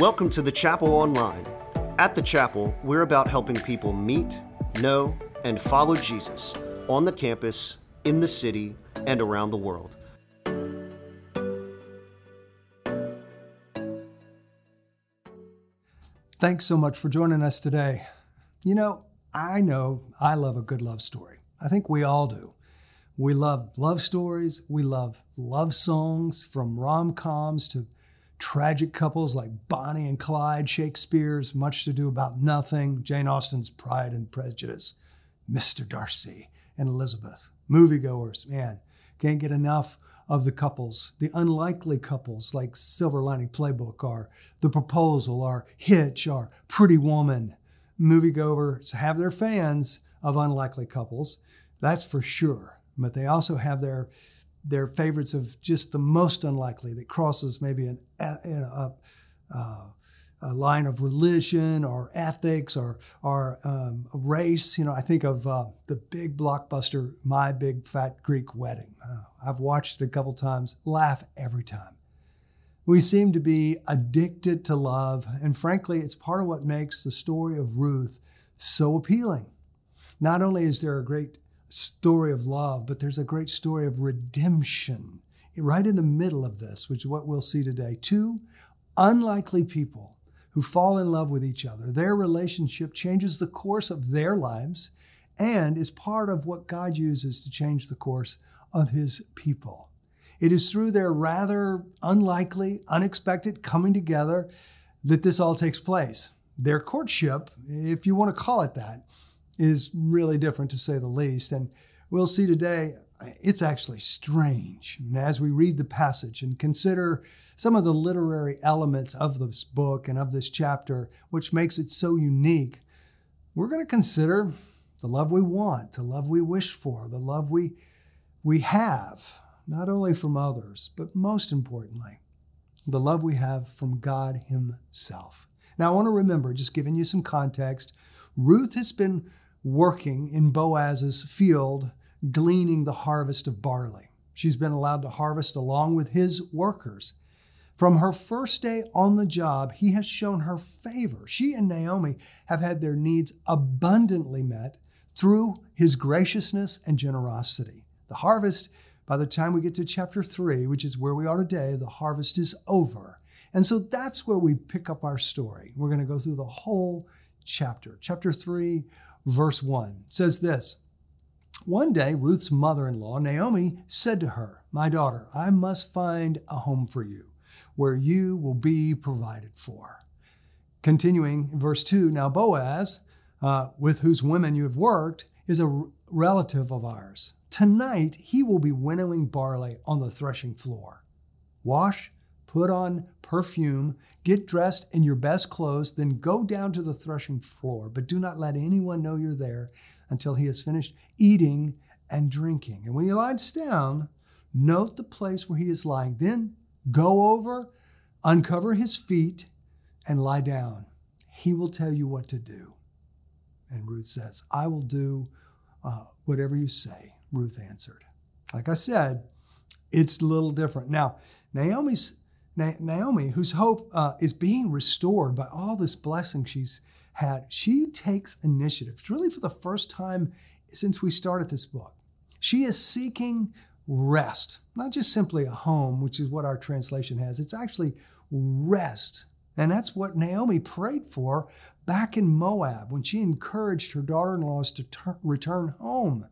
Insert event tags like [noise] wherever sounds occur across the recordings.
Welcome to the Chapel Online. At the Chapel, we're about helping people meet, know, and follow Jesus on the campus, in the city, and around the world. Thanks so much for joining us today. You know, I know I love a good love story. I think we all do. We love love stories. We love love songs from rom coms to tragic couples like Bonnie and Clyde, Shakespeare's Much to Do About Nothing, Jane Austen's Pride and Prejudice, Mr. Darcy and Elizabeth. Moviegoers, man, can't get enough of the couples, the unlikely couples like Silver Lining Playbook or The Proposal or Hitch or Pretty Woman. Moviegoers have their fans of unlikely couples, that's for sure. But they also have their their favorites of just the most unlikely that crosses maybe an, a, a, a line of religion or ethics or, or um, race. You know, I think of uh, the big blockbuster, My Big Fat Greek Wedding. Uh, I've watched it a couple times, laugh every time. We seem to be addicted to love, and frankly, it's part of what makes the story of Ruth so appealing. Not only is there a great story of love, but there's a great story of redemption right in the middle of this, which is what we'll see today. Two unlikely people who fall in love with each other. Their relationship changes the course of their lives and is part of what God uses to change the course of his people. It is through their rather unlikely, unexpected coming together that this all takes place. Their courtship, if you want to call it that, is really different to say the least. And we'll see today, it's actually strange. And as we read the passage and consider some of the literary elements of this book and of this chapter, which makes it so unique, we're going to consider the love we want, the love we wish for, the love we, we have, not only from others, but most importantly, the love we have from God Himself. Now, I want to remember, just giving you some context, Ruth has been working in Boaz's field, gleaning the harvest of barley. She's been allowed to harvest along with his workers. From her first day on the job, he has shown her favor. She and Naomi have had their needs abundantly met through his graciousness and generosity. The harvest, by the time we get to chapter three, which is where we are today, the harvest is over. And so that's where we pick up our story. We're going to go through the whole chapter. Chapter three, verse 1 says this One day, Ruth's mother in law, Naomi, said to her, My daughter, I must find a home for you where you will be provided for. Continuing in verse 2 Now Boaz, uh, with whose women you have worked, is a relative of ours. Tonight he will be winnowing barley on the threshing floor. Wash put on perfume, get dressed in your best clothes, then go down to the threshing floor. But do not let anyone know you're there until he has finished eating and drinking. And when he lies down, note the place where he is lying. Then go over, uncover his feet, and lie down. He will tell you what to do. And Ruth says, I will do uh, whatever you say, Ruth answered. Like I said, it's a little different. Now, Naomi's Naomi, whose hope uh, is being restored by all this blessing she's had, she takes initiative. It's really for the first time since we started this book. She is seeking rest, not just simply a home, which is what our translation has. It's actually rest. And that's what Naomi prayed for back in Moab when she encouraged her daughter in laws to ter- return home.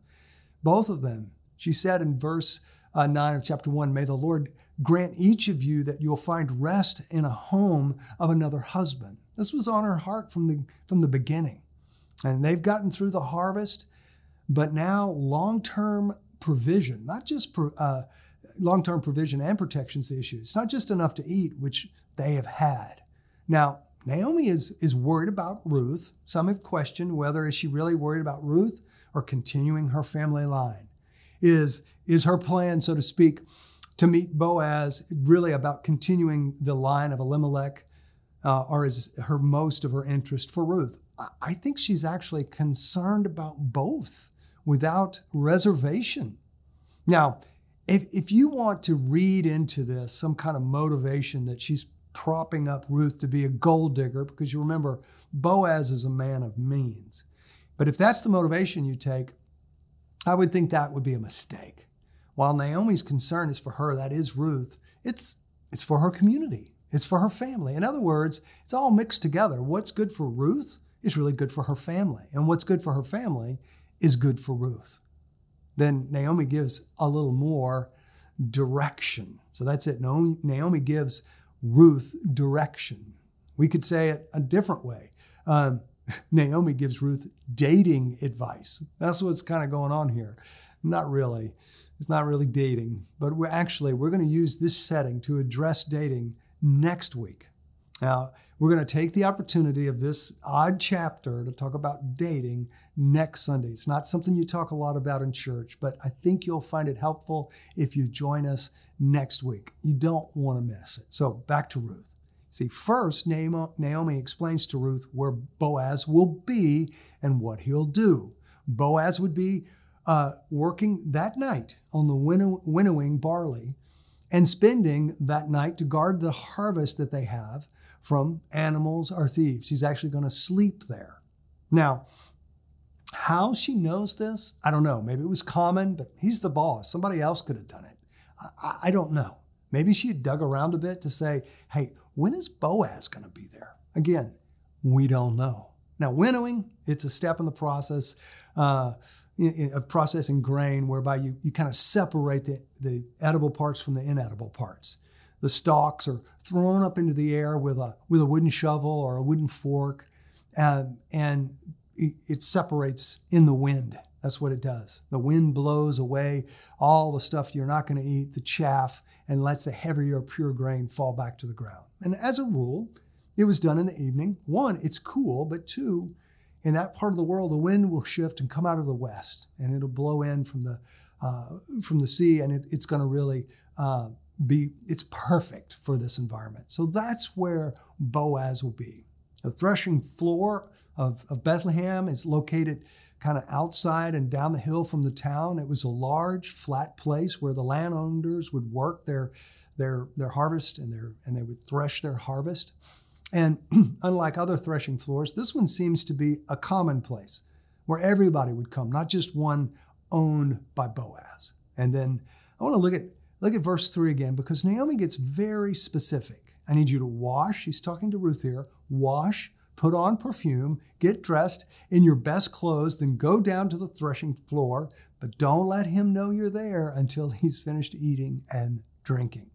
Both of them, she said in verse uh, 9 of chapter 1 May the Lord grant each of you that you'll find rest in a home of another husband. This was on her heart from the, from the beginning. And they've gotten through the harvest, but now long term provision, not just uh, long term provision and protection is the issue. It's not just enough to eat, which they have had. Now, Naomi is, is worried about Ruth. Some have questioned whether is she really worried about Ruth or continuing her family line is, is her plan, so to speak, to meet Boaz really about continuing the line of Elimelech, uh, or is her most of her interest for Ruth? I think she's actually concerned about both without reservation. Now, if, if you want to read into this some kind of motivation that she's propping up Ruth to be a gold digger because you remember Boaz is a man of means. But if that's the motivation you take, I would think that would be a mistake. While Naomi's concern is for her, that is Ruth, it's it's for her community. It's for her family. In other words, it's all mixed together. What's good for Ruth is really good for her family. And what's good for her family is good for Ruth. Then Naomi gives a little more direction. So that's it. Naomi, gives Ruth direction. We could say it a different way. Um, [laughs] Naomi gives Ruth dating advice. That's what's kind of going on here. Not really. It's not really dating, but we're actually we're going to use this setting to address dating next week. Now, we're going to take the opportunity of this odd chapter to talk about dating next Sunday. It's not something you talk a lot about in church, but I think you'll find it helpful if you join us next week. You don't want to miss it. So, back to Ruth. See, first, Naomi explains to Ruth where Boaz will be and what he'll do. Boaz would be uh, working that night on the winnow- winnowing barley and spending that night to guard the harvest that they have from animals or thieves. He's actually going to sleep there. Now, how she knows this, I don't know. Maybe it was common, but he's the boss. Somebody else could have done it. I, I don't know. Maybe she had dug around a bit to say, hey, when is Boaz going to be there? Again, we don't know. Now, winnowing, it's a step in the process uh, of processing grain whereby you, you kind of separate the, the edible parts from the inedible parts. The stalks are thrown up into the air with a, with a wooden shovel or a wooden fork, and, and it, it separates in the wind. That's what it does. The wind blows away all the stuff you're not going to eat, the chaff, and lets the heavier, pure grain fall back to the ground. And as a rule, it was done in the evening. One, it's cool, but two, in that part of the world, the wind will shift and come out of the west, and it'll blow in from the uh, from the sea, and it, it's going to really uh, be it's perfect for this environment. So that's where Boaz will be. The threshing floor of, of Bethlehem is located kind of outside and down the hill from the town. It was a large, flat place where the landowners would work their their their harvest and their and they would thresh their harvest. And [clears throat] unlike other threshing floors, this one seems to be a common place where everybody would come, not just one owned by Boaz. And then I want to look at look at verse 3 again because Naomi gets very specific. I need you to wash, he's talking to Ruth here, wash, put on perfume, get dressed in your best clothes, then go down to the threshing floor, but don't let him know you're there until [laughs] he's finished eating and drinking.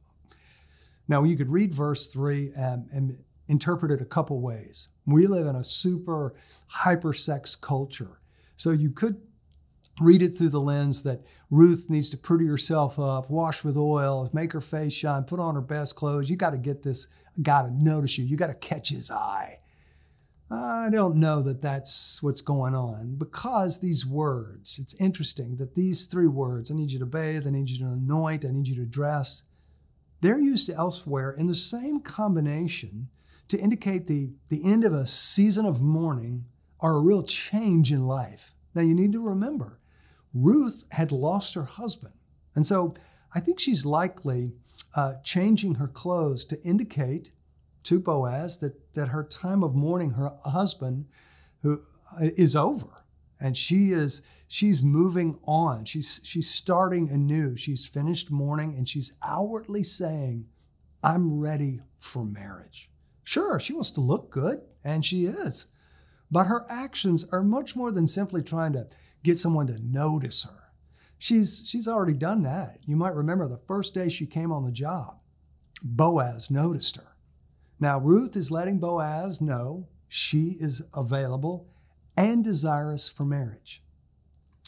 Now, you could read verse 3 um, and, and interpret it a couple ways. We live in a super hypersex culture. So you could read it through the lens that Ruth needs to pretty herself up, wash with oil, make her face shine, put on her best clothes. You got to get this guy to notice you. You got to catch his eye. I don't know that that's what's going on because these words, it's interesting that these three words, I need you to bathe, I need you to anoint, I need you to dress, they're used elsewhere in the same combination to indicate the, the end of a season of mourning or a real change in life. Now, you need to remember, Ruth had lost her husband. And so I think she's likely uh, changing her clothes to indicate to Boaz that, that her time of mourning her husband who uh, is over and she is she's moving on she's she's starting anew she's finished mourning and she's outwardly saying i'm ready for marriage Sure, she wants to look good, and she is. But her actions are much more than simply trying to get someone to notice her. She's, she's already done that. You might remember the first day she came on the job, Boaz noticed her. Now, Ruth is letting Boaz know she is available and desirous for marriage.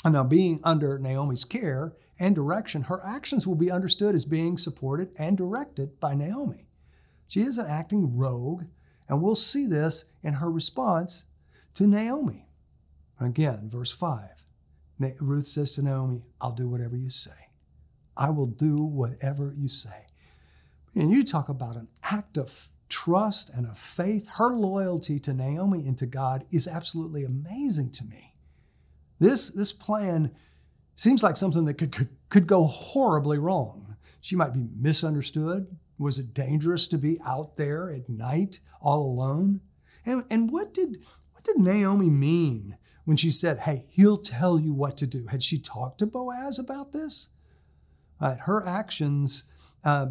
And now, being under Naomi's care and direction, her actions will be understood as being supported and directed by Naomi. She isn't acting rogue, and we'll see this in her response to Naomi. Again, verse 5. Ruth says to Naomi, I'll do whatever you say. I will do whatever you say. And you talk about an act of trust and of faith. Her loyalty to Naomi and to God is absolutely amazing to me. This, this plan seems like something that could, could, could go horribly wrong. She might be misunderstood Was it dangerous to be out there at night all alone? And, and what did what did Naomi mean when she said, Hey, he'll tell you what to do? Had she talked to Boaz about this? Uh, her actions, uh,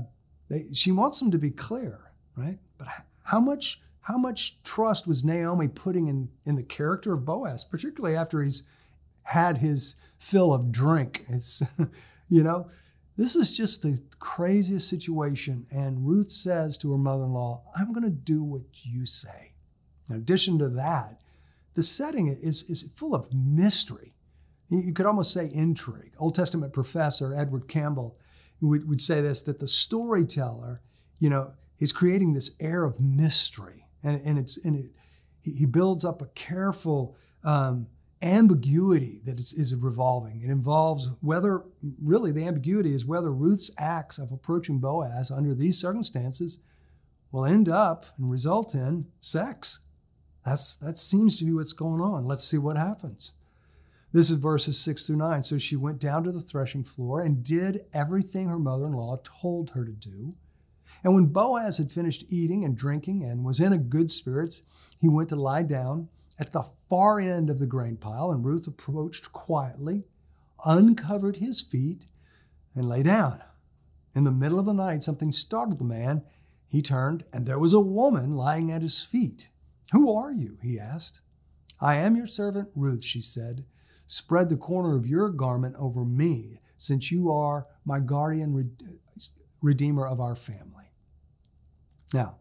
they, she wants them to be clear, right? But how much how much trust was Naomi putting in, in the character of Boaz, particularly after he's had his fill of drink? It's, [laughs] you know, this is just the craziest situation. And Ruth says to her mother in law, I'm going to do what you say. In addition to that, the setting is, is full of mystery. You could almost say intrigue. Old Testament professor Edward Campbell would, would say this that the storyteller, you know, is creating this air of mystery. And, and, it's, and it, he builds up a careful um, ambiguity that is, is revolving. It involves whether, really, the ambiguity is whether Ruth's acts of approaching Boaz under these circumstances will end up and result in sex. That's, that seems to be what's going on. Let's see what happens. This is verses 6 through 9. So she went down to the threshing floor and did everything her mother in law told her to do. And when Boaz had finished eating and drinking and was in a good spirits, he went to lie down at the far end of the grain pile, and Ruth approached quietly, uncovered his feet, and lay down. In the middle of the night, something startled the man. He turned, and there was a woman lying at his feet. Who are you? he asked. I am your servant Ruth, she said. Spread the corner of your garment over me, since you are my guardian redeemer of our family. Now,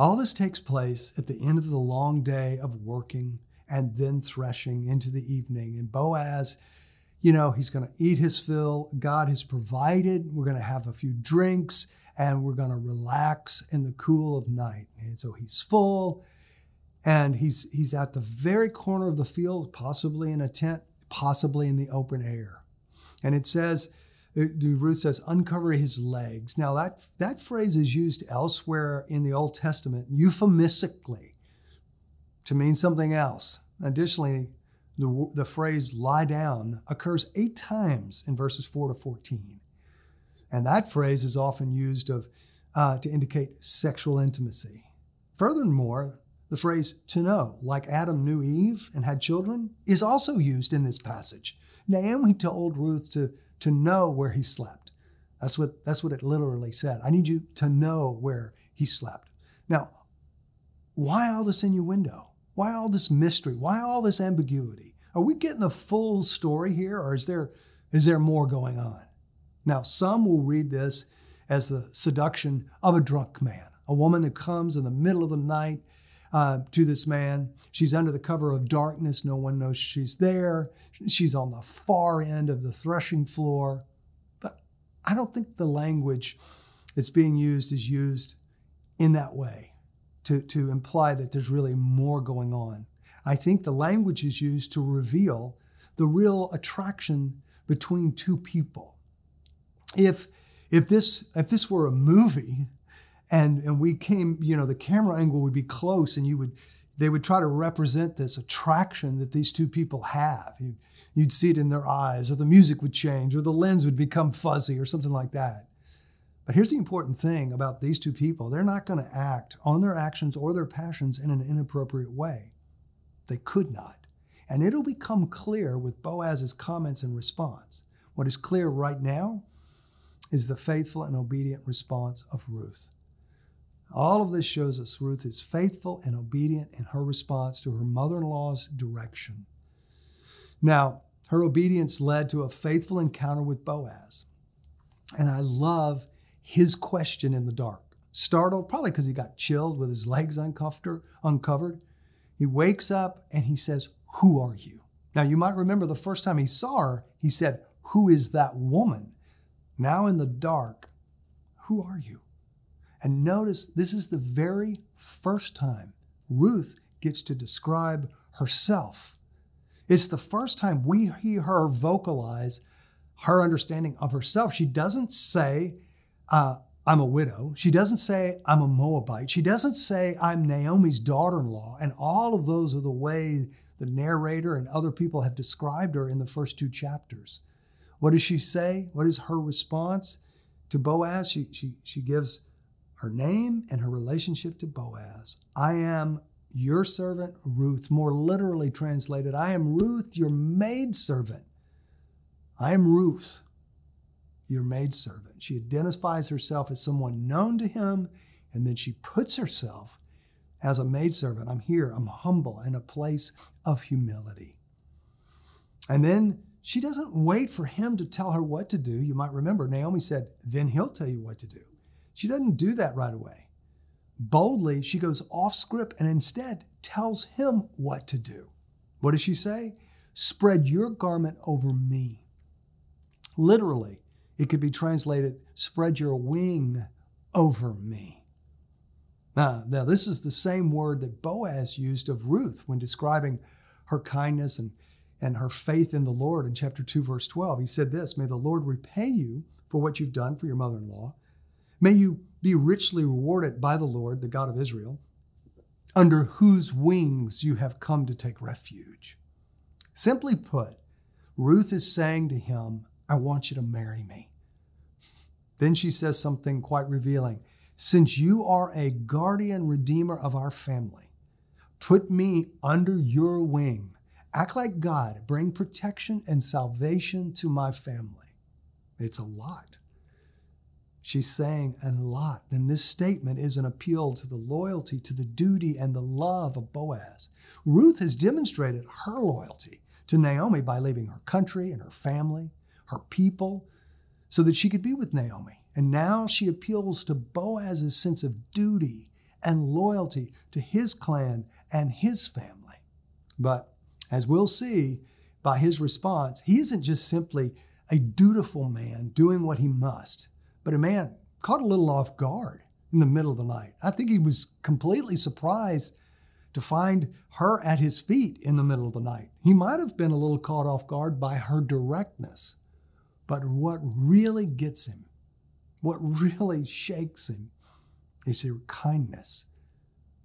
all this takes place at the end of the long day of working and then threshing into the evening. And Boaz, you know, he's going to eat his fill. God has provided. We're going to have a few drinks and we're going to relax in the cool of night. And so he's full and he's he's at the very corner of the field, possibly in a tent, possibly in the open air. And it says Ruth says, uncover his legs. Now, that, that phrase is used elsewhere in the Old Testament euphemistically to mean something else. Additionally, the, the phrase lie down occurs eight times in verses 4 to 14. And that phrase is often used of, uh, to indicate sexual intimacy. Furthermore, the phrase to know, like Adam knew Eve and had children, is also used in this passage. Naomi told Ruth to to know where he slept. That's what, that's what it literally said. I need you to know where he slept. Now, why all this innuendo? Why all this mystery? Why all this ambiguity? Are we getting the full story here, or is there, is there more going on? Now, some will read this as the seduction of a drunk man, a woman that comes in the middle of the night uh, to this man. She's under the cover of darkness. No one knows she's there. She's on the far end of the threshing floor. But I don't think the language that's being used is used in that way to, to imply that there's really more going on. I think the language is used to reveal the real attraction between two people. If if this if this were a movie, and and we came you know the camera angle would be close and you would they would try to represent this attraction that these two people have. You'd, you'd see it in their eyes or the music would change or the lens would become fuzzy or something like that. But here's the important thing about these two people. They're not going to act on their actions or their passions in an inappropriate way. They could not. And it'll become clear with boaz's comments and response. What is clear right now is the faithful and obedient response of ruth all of this shows us Ruth is faithful and obedient in her response to her mother in law's direction. Now, her obedience led to a faithful encounter with Boaz. And I love his question in the dark. Startled, probably because he got chilled with his legs uncovered. He wakes up and he says, Who are you? Now, you might remember the first time he saw her, he said, Who is that woman? Now in the dark, who are you? And notice this is the very first time Ruth gets to describe herself. It's the first time we hear her vocalize her understanding of herself. She doesn't say, uh, I'm a widow. She doesn't say, I'm a Moabite. She doesn't say, I'm Naomi's daughter in law. And all of those are the way the narrator and other people have described her in the first two chapters. What does she say? What is her response? to Boaz, she, she, she gives her name and her relationship to Boaz. I am your servant, Ruth. More literally translated, I am Ruth, your maidservant. I am Ruth, your maidservant. She identifies herself as someone known to him, and then she puts herself as a maidservant. I'm here, I'm humble in a place of humility. And then she doesn't wait for him to tell her what to do. You might remember Naomi said, Then he'll tell you what to do. She doesn't do that right away. Boldly, she goes off script and instead tells him what to do. What does she say? Spread your garment over me. Literally, it could be translated, spread your wing over me. Now, now, this is the same word that Boaz used of Ruth when describing her kindness and, and her faith in the Lord in chapter 2, verse 12. He said this May the Lord repay you for what you've done for your mother in law. May you be richly rewarded by the Lord, the God of Israel, under whose wings you have come to take refuge. Simply put, Ruth is saying to him, I want you to marry me. Then she says something quite revealing. Since you are a guardian redeemer of our family, put me under your wing. Act like God. Bring protection and salvation to my family. It's a lot. She's saying a lot. And this statement is an appeal to the loyalty, to the duty, and the love of Boaz. Ruth has demonstrated her loyalty to Naomi by leaving her country and her family, her people, so that she could be with Naomi. And now she appeals to Boaz's sense of duty and loyalty to his clan and his family. But as we'll see by his response, he isn't just simply a dutiful man doing what he must but a man caught a little off guard in the middle of the night. I think he was completely surprised to find her at his feet in the middle of the night. He might have been a little caught off guard by her directness. But what really gets him, what really [laughs] shakes him, is her kindness,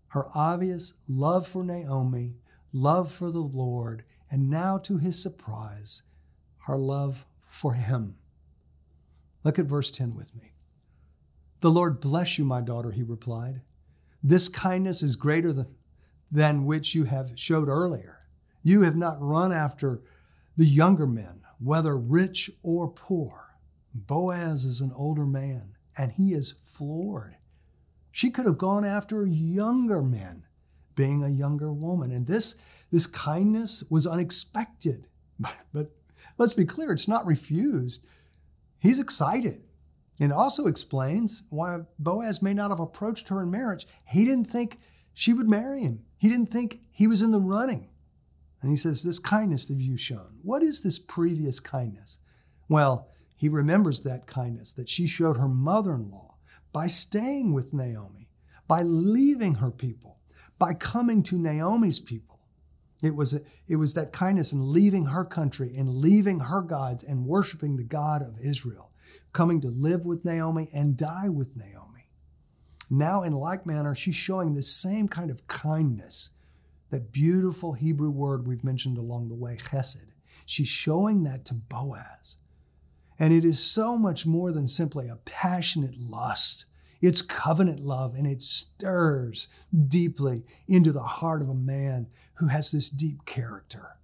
her obvious love for Naomi, love for the Lord, and now, to his surprise, her love for him. Look at verse 10 with me. The Lord bless you, my daughter, he replied. This kindness is greater than, than which you have showed earlier. You have not run after the younger men, whether rich or poor. Boaz is an older man, and he is floored. She could have gone after younger men, being a younger woman. And this, this kindness was unexpected. But, [laughs] but let's be clear, it's not refused. He's excited and also explains why Boaz may not have approached her in marriage. He didn't think she would marry him, he didn't think he was in the running. And he says, This kindness that you've shown, what is this previous kindness? Well, he remembers that kindness that she showed her mother in law by staying with Naomi, by leaving her people, by coming to Naomi's people. It was, it was that kindness in leaving her country and leaving her gods and worshiping the God of Israel, coming to live with Naomi and die with Naomi. Now, in like manner, she's showing the same kind of kindness, that beautiful Hebrew word we've mentioned along the way, chesed. She's showing that to Boaz. And it is so much more than simply a passionate lust it's covenant love and it stirs deeply into the heart of a man who has this deep character.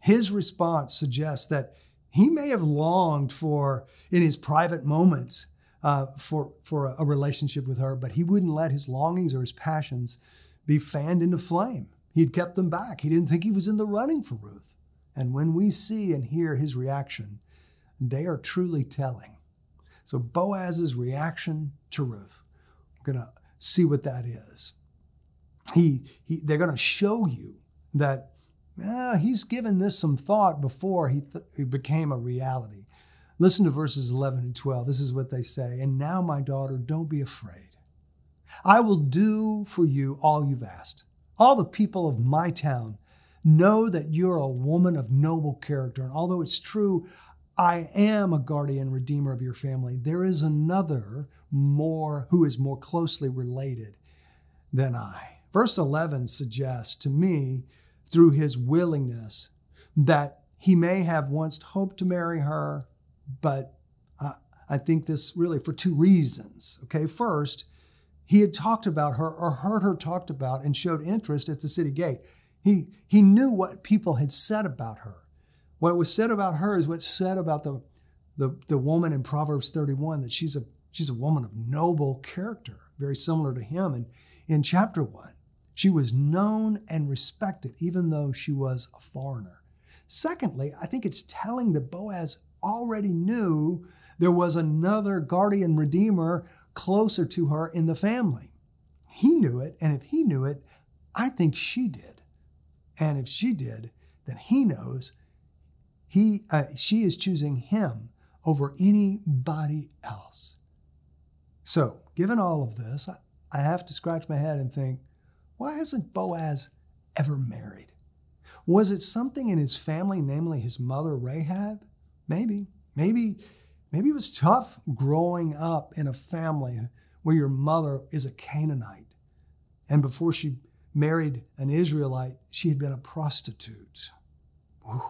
His response suggests that he may have longed for, in his private moments, uh, for, for a, a relationship with her, but he wouldn't let his longings or his passions be fanned into flame. He'd kept them back. He didn't think he was in the running for Ruth. And when we see and hear his reaction, they are truly telling. So Boaz's reaction to Ruth, we're going to see what that is. He, he they're going to show you that eh, he's given this some thought before he, th- he became a reality. Listen to verses 11 and 12. This is what they say. And now, my daughter, don't be afraid. I will do for you all you've asked. All the people of my town know that you're a woman of noble character. And although it's true, I am a guardian redeemer of your family. There is another more who is more closely related than I. Verse 11 suggests to me through his willingness that he may have once hoped to marry her, but I, I think this really for two reasons. Okay, first, he had talked about her or heard her talked about and showed interest at the city gate. He, he knew what people had said about her. What was said about her is what's said about the, the, the woman in Proverbs 31, that she's a, she's a woman of noble character, very similar to him in, in chapter 1. She was known and respected, even though she was a foreigner. Secondly, I think it's telling that Boaz already knew there was another guardian redeemer closer to her in the family. He knew it, and if he knew it, I think she did. And if she did, then he knows he, uh, she is choosing him over anybody else. So, given all of this, I, I have to scratch my head and think, why hasn't Boaz ever married? Was it something in his family, namely his mother Rahab? Maybe. Maybe maybe it was tough growing up in a family where your mother is a Canaanite. And before she married an Israelite, she had been a prostitute. Whew.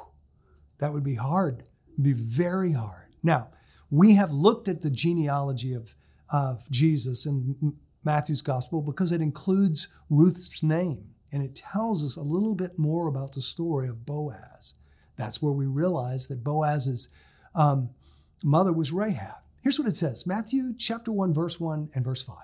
That would be hard, It'd be very hard. Now, we have looked at the genealogy of, of Jesus in Matthew's gospel because it includes Ruth's name and it tells us a little bit more about the story of Boaz. That's where we realize that Boaz's um, mother was Rahab. Here's what it says Matthew chapter 1, verse 1 and verse 5.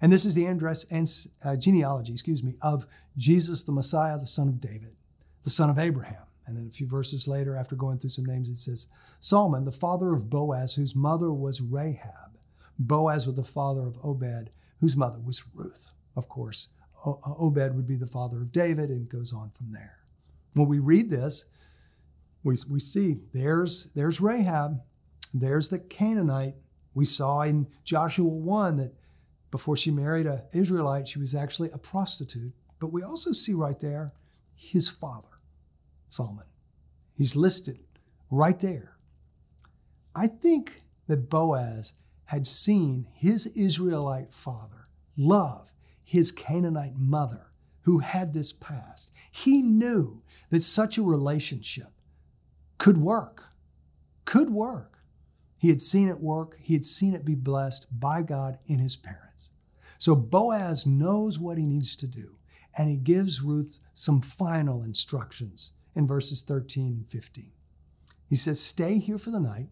And this is the address and uh, genealogy, excuse me, of Jesus the Messiah, the son of David, the son of Abraham. And then a few verses later, after going through some names, it says Salmon, the father of Boaz, whose mother was Rahab. Boaz was the father of Obed, whose mother was Ruth. Of course, uh, Obed would be the father of David, and goes on from there. When we read this, we, we see there's, there's Rahab, there's the Canaanite. We saw in Joshua 1 that before she married an Israelite, she was actually a prostitute. But we also see right there his father, Salmon. He's listed right there. I think that Boaz had seen his Israelite father love his Canaanite mother who had this past. He knew that such a relationship could work, could work. He had seen it work, he had seen it be blessed by God in his parents. So Boaz knows what he needs to do, and he gives Ruth some final instructions in verses 13 and 15. He says, Stay here for the night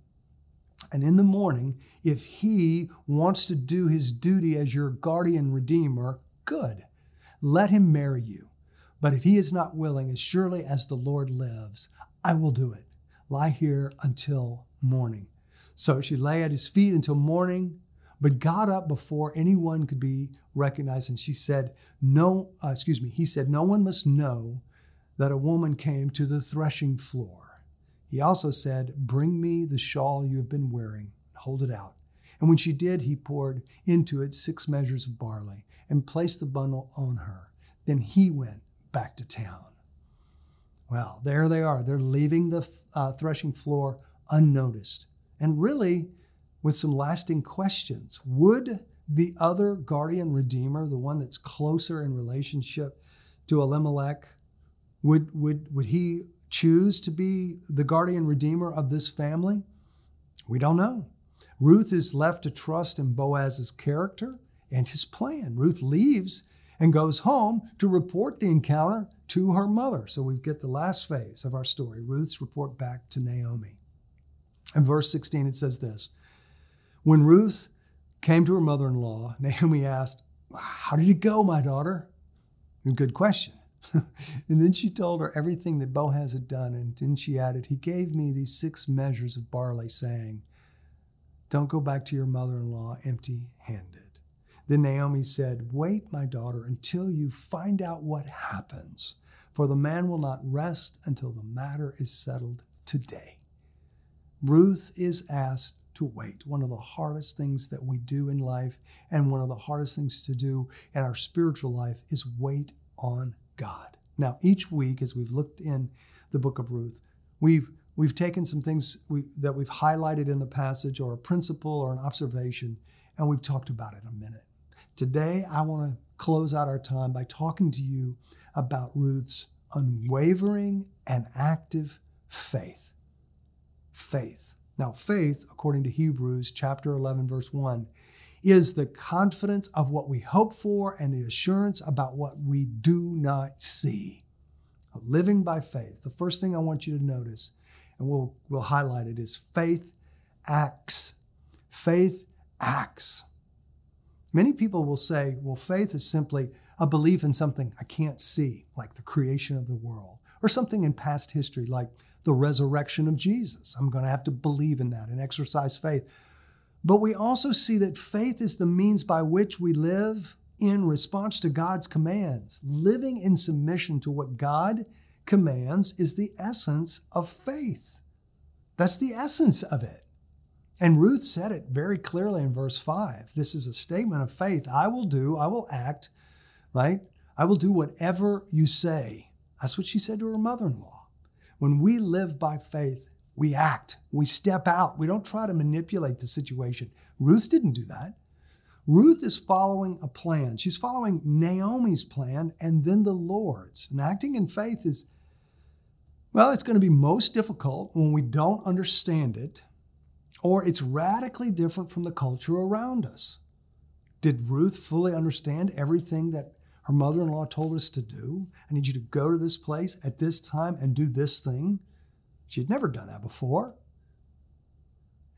and in the morning, if he wants to do his duty as your guardian redeemer, good. Let him marry you. But if he is not willing, as surely as the Lord lives, I will do it. Lie here until morning. So she lay at his feet until morning, but got up before anyone could be recognized. And she said, No, uh, excuse me, he said, No one must know that a woman came to the threshing floor. He also said, Bring me the shawl you have been wearing, hold it out. And when she did, he poured into it six measures of barley and placed the bundle on her. Then he went back to town. Well, there they are. They're leaving the uh, threshing floor unnoticed and really with some lasting questions. Would the other guardian redeemer, the one that's closer in relationship to Elimelech, would, would, would he choose to be the guardian redeemer of this family? We don't know. Ruth is left to trust in Boaz's character and his plan. Ruth leaves and goes home to report the encounter to her mother. So we get the last phase of our story Ruth's report back to Naomi. In verse 16, it says this When Ruth came to her mother in law, [laughs] Naomi asked, How did it go, my daughter? Good question. [laughs] and then she told her everything that Boaz had done. And then she added, He gave me these six measures of barley, saying, Don't go back to your mother in law empty handed. Then Naomi said, Wait, my daughter, until you find out what happens, for the man will not rest until the matter is settled today. Ruth is asked to wait. One of the hardest things that we do in life, and one of the hardest things to do in our spiritual life, is wait on God. Now, each week, as we've looked in the book of Ruth, we've we've taken some things we, that we've highlighted in the passage, or a principle, or an observation, and we've talked about it a minute. Today, I want to close out our time by talking to you about Ruth's unwavering and active faith. Faith. Now, faith, according to Hebrews chapter 11, verse 1, is the confidence of what we hope for and the assurance about what we do not see. Living by faith. The first thing I want you to notice, and we'll, we'll highlight it, is faith acts. Faith acts. Many people will say, well, faith is simply a belief in something I can't see, like the creation of the world, or something in past history, like the resurrection of Jesus. I'm going to have to believe in that and exercise faith. But we also see that faith is the means by which we live in response to God's commands. Living in submission to what God commands is the essence of faith. That's the essence of it. And Ruth said it very clearly in verse 5. This is a statement of faith. I will do, I will act, right? I will do whatever you say. That's what she said to her mother in law. When we live by faith, we act, we step out, we don't try to manipulate the situation. Ruth didn't do that. Ruth is following a plan. She's following Naomi's plan and then the Lord's. And acting in faith is, well, it's going to be most difficult when we don't understand it or it's radically different from the culture around us. Did Ruth fully understand everything that her mother in law told us to do? I need you to go to this place at this time and do this thing. She had never done that before.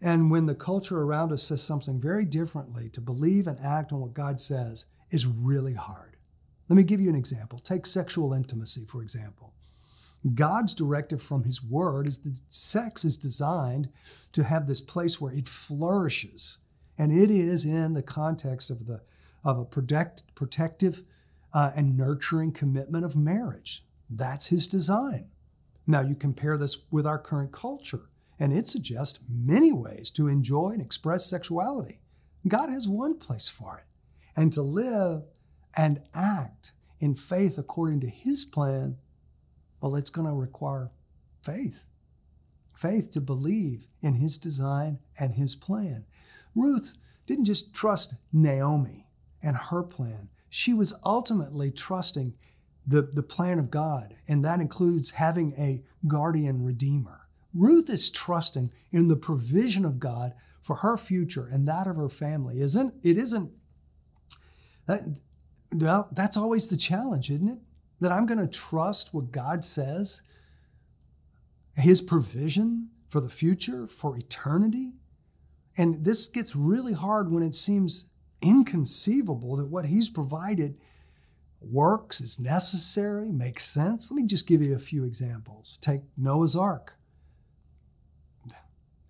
And when the culture around us says something very differently, to believe and act on what God says is really hard. Let me give you an example. Take sexual intimacy, for example. God's directive from His Word is that sex is designed to have this place where it flourishes. And it is in the context of, the, of a protect, protective uh, and nurturing commitment of marriage. That's His design. Now, you compare this with our current culture, and it suggests many ways to enjoy and express sexuality. God has one place for it. And to live and act in faith according to His plan, well, it's going to require faith. Faith to believe in His design and His plan. Ruth didn't just trust Naomi and her plan, she was ultimately trusting the, the plan of God, and that includes having a guardian redeemer. Ruth is trusting in the provision of God for her future and that of her family. Isn't it isn't that well, that's always the challenge, isn't it? That I'm going to trust what God says, his provision for the future, for eternity. And this gets really hard when it seems inconceivable that what he's provided works, is necessary, makes sense. Let me just give you a few examples. Take Noah's Ark.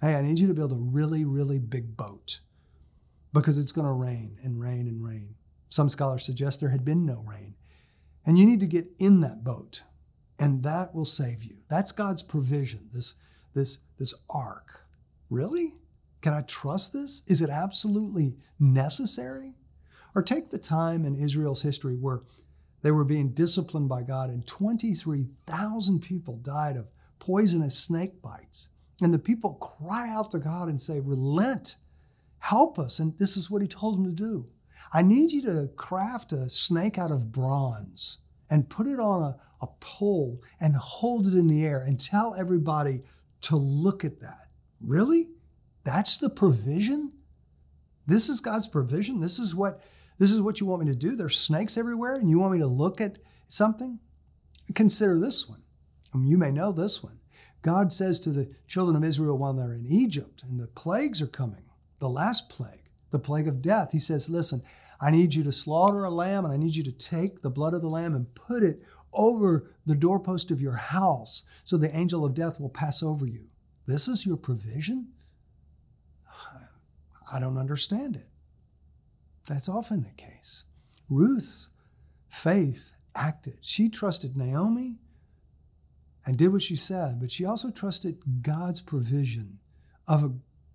Hey, I need you to build a really, really big boat because it's going to rain and rain and rain. Some scholars suggest there had been no rain. And you need to get in that boat, and that will save you. That's God's provision, this, this, this ark. Really? Can I trust this? Is it absolutely necessary? Or take the time in Israel's history where they were being disciplined by God, and 23,000 people died of poisonous snake bites. And the people cry out to God and say, Relent, help us. And this is what He told them to do. I need you to craft a snake out of bronze and put it on a, a pole and hold it in the air and tell everybody to look at that. Really? That's the provision? This is God's provision? This is what this is what you want me to do. There's snakes everywhere, and you want me to look at something? Consider this one. I mean, you may know this one. God says to the children of Israel while they're in Egypt, and the plagues are coming, the last plague, the plague of death. He says, Listen, I need you to slaughter a lamb, and I need you to take the blood of the lamb and put it over the doorpost of your house so the angel of death will pass over you. This is your provision? [sighs] I don't understand it. That's often the case. Ruth's faith acted. She trusted Naomi and did what she said, but she also trusted God's provision of a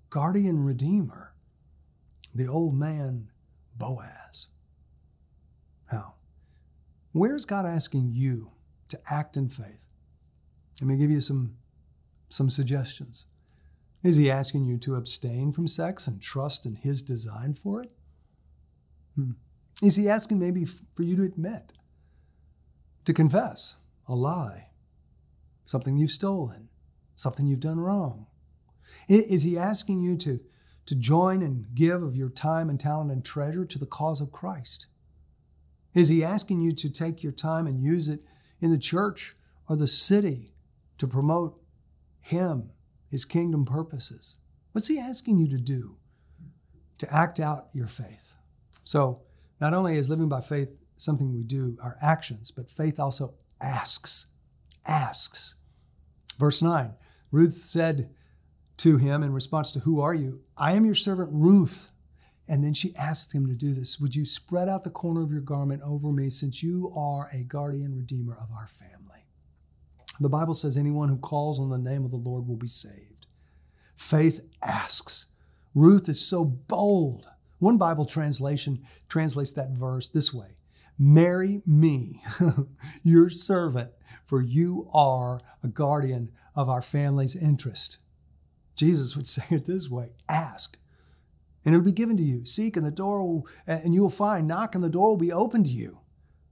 guardian redeemer, the old man Boaz. Now, where's God asking you to act in faith? Let me give you some, some suggestions. Is he asking you to abstain from sex and trust in his design for it? Hmm. Is he asking maybe for you to admit, to confess a lie, something you've stolen, something you've done wrong? Is he asking you to, to join and give of your time and talent and treasure to the cause of Christ? Is he asking you to take your time and use it in the church or the city to promote him, his kingdom purposes? What's he asking you to do to act out your faith? So, not only is living by faith something we do, our actions, but faith also asks, asks. Verse 9 Ruth said to him in response to, Who are you? I am your servant Ruth. And then she asked him to do this Would you spread out the corner of your garment over me, since you are a guardian redeemer of our family? The Bible says, Anyone who calls on the name of the Lord will be saved. Faith asks. Ruth is so bold. One Bible translation translates that verse this way Marry me, [laughs] your servant, for you are a guardian of our family's interest. Jesus would say it this way ask, and it'll be given to you. Seek, and the door will, and you will find. Knock, and the door will be open to you.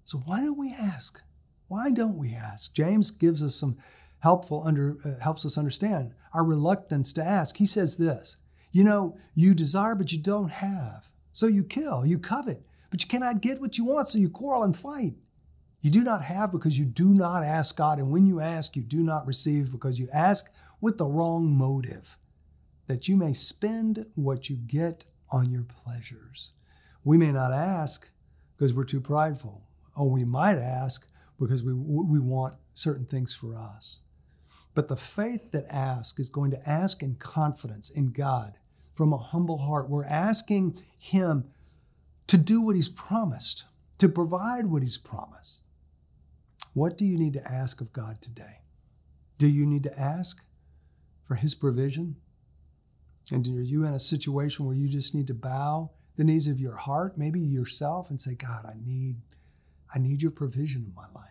So why don't we ask? Why don't we ask? James gives us some helpful under uh, helps us understand our reluctance to ask. He says this: You know, you desire, but you don't have, so you kill, you covet, but you cannot get what you want, so you quarrel and fight. You do not have because you do not ask God, and when you ask, you do not receive because you ask with the wrong motive, that you may spend what you get on your pleasures. We may not ask because we're too prideful, or we might ask because we, we want certain things for us. But the faith that asks is going to ask in confidence in God from a humble heart. We're asking Him to do what He's promised, to provide what He's promised. What do you need to ask of God today? Do you need to ask for His provision? And are you in a situation where you just need to bow the knees of your heart, maybe yourself, and say, God, I need, I need your provision in my life.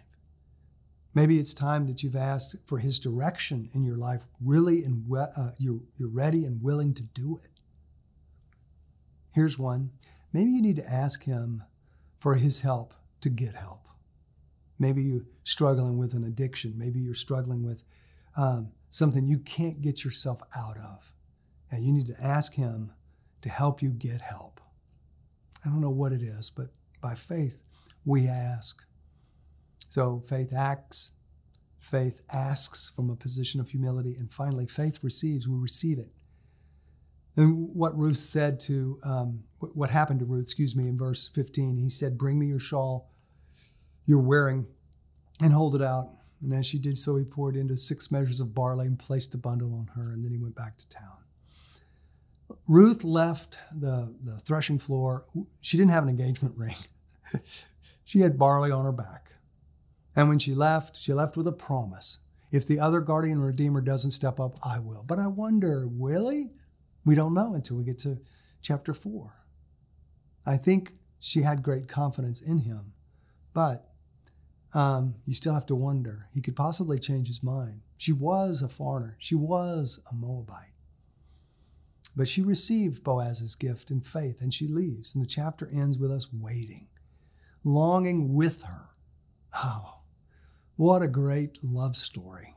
Maybe it's time that you've asked for His direction in your life, really, and uh, you're, you're ready and willing to do it. Here's one. Maybe you need to ask Him for His help to get help. Maybe you're struggling with an addiction. Maybe you're struggling with um, something you can't get yourself out of. And you need to ask Him to help you get help. I don't know what it is, but by faith, we ask. So faith acts, faith asks from a position of humility, and finally, faith receives. We receive it. And what Ruth said to, um, what happened to Ruth, excuse me, in verse 15, he said, Bring me your shawl you're wearing and hold it out. And as she did so, he poured into six measures of barley and placed a bundle on her, and then he went back to town. Ruth left the, the threshing floor. She didn't have an engagement ring. [laughs] she had barley on her back. And when she left, she left with a promise. If the other guardian redeemer doesn't step up, I will. But I wonder, will he? We don't know until we get to chapter four. I think she had great confidence in him, but um, you still have to wonder. He could possibly change his mind. She was a foreigner, she was a Moabite. But she received Boaz's gift in faith and she leaves. And the chapter ends with us waiting, longing with her. Oh, what a great love story.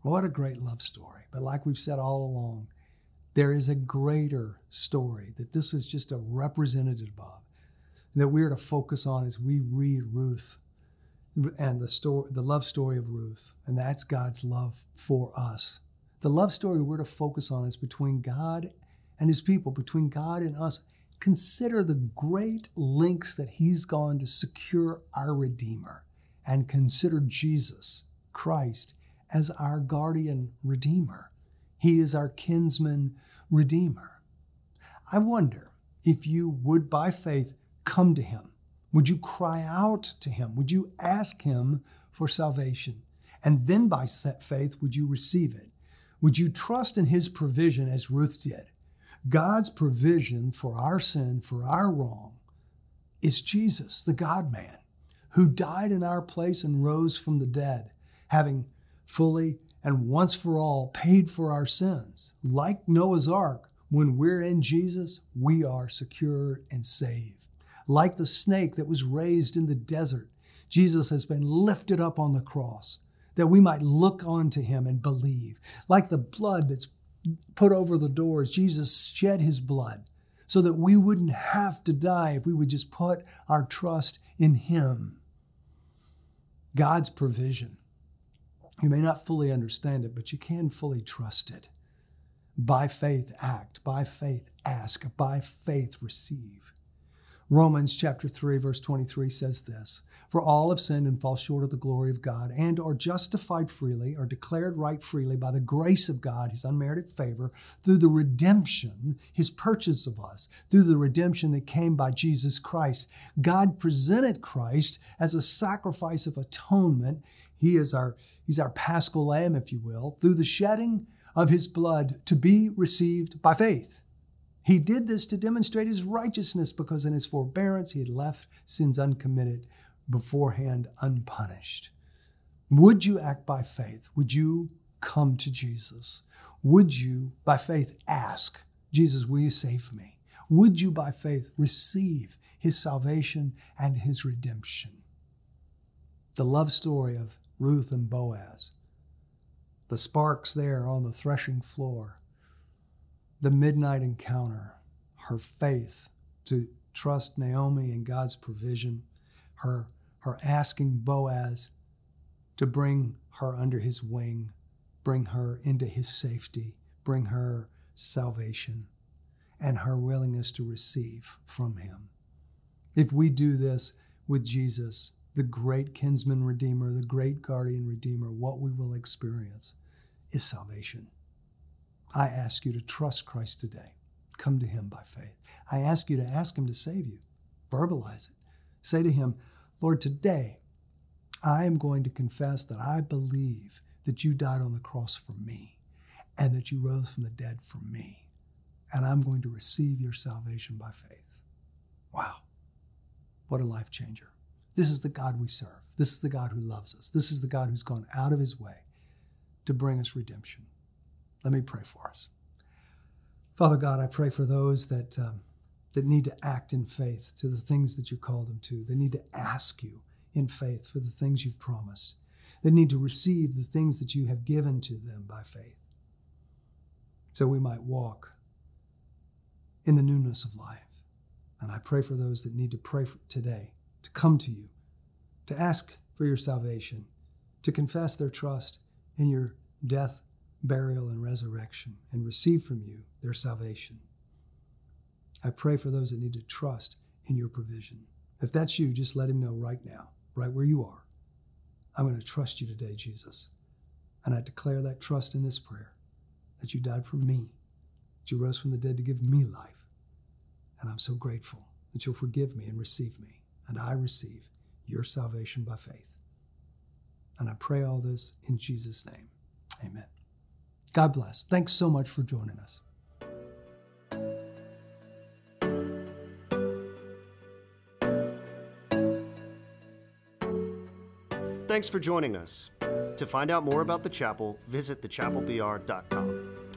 What a great love story. But like we've said all along, there is a greater story that this is just a representative of that we're to focus on as we read Ruth and the story, the love story of Ruth, and that's God's love for us. The love story we're to focus on is between God and his people, between God and us. Consider the great links that he's gone to secure our Redeemer, and consider Jesus, Christ, as our guardian Redeemer. He is our kinsman Redeemer. I wonder if you would, by faith, come to him. Would you cry out to him? Would you ask him for salvation? And then by faith, would you receive it? Would you trust in his provision as Ruth did? God's provision for our sin, for our wrong, is Jesus, the God man, who died in our place and rose from the dead, having fully and once for all paid for our sins. Like Noah's ark, when we're in Jesus, we are secure and saved. Like the snake that was raised in the desert, Jesus has been lifted up on the cross that we might look onto him and believe. Like the blood that's put over the doors. Jesus shed his blood so that we wouldn't have to die if we would just put our trust in him. God's provision. You may not fully understand it, but you can fully trust it. By faith, act. By faith, ask. By faith, receive. Romans chapter 3 verse 23 says this, for all have sinned and fall short of the glory of God and are justified freely, are declared right freely by the grace of God, his unmerited favor, through the redemption, his purchase of us, through the redemption that came by Jesus Christ. God presented Christ as a sacrifice of atonement. He is our, he's our paschal lamb, if you will, through the shedding of his blood to be received by faith. He did this to demonstrate his righteousness because in his forbearance he had left sins uncommitted, beforehand unpunished. Would you act by faith? Would you come to Jesus? Would you, by faith, ask, Jesus, will you save me? Would you, by faith, receive his salvation and his redemption? The love story of Ruth and Boaz, the sparks there on the threshing floor, the midnight encounter, her faith to trust Naomi and God's provision, her, her asking Boaz to bring her under his wing, bring her into his safety, bring her salvation, and her willingness to receive from him. If we do this with Jesus, the great kinsman redeemer, the great guardian redeemer, what we will experience is salvation. I ask you to trust Christ today. Come to Him by faith. I ask you to ask Him to save you. Verbalize it. Say to Him, Lord, today I am going to confess that I believe that you died on the cross for me and that you rose from the dead for me. And I'm going to receive your salvation by faith. Wow. What a life changer. This is the God we serve. This is the God who loves us. This is the God who's gone out of his way to bring us redemption. Let me pray for us. Father God, I pray for those that, um, that need to act in faith to the things that you called them to. They need to ask you in faith for the things you've promised. They need to receive the things that you have given to them by faith so we might walk in the newness of life. And I pray for those that need to pray today, to come to you, to ask for your salvation, to confess their trust in your death burial, and resurrection, and receive from you their salvation. I pray for those that need to trust in your provision. If that's you, just let him know right now, right where you are. I'm going to trust you today, Jesus. And I declare that trust in this prayer that you died for me, that you rose from the dead to give me life. And I'm so grateful that you'll forgive me and receive me. And I receive your salvation by faith. And I pray all this in Jesus' name. Amen. God bless. Thanks so much for joining us. Thanks for joining us. To find out more about the chapel, visit thechapelbr.com.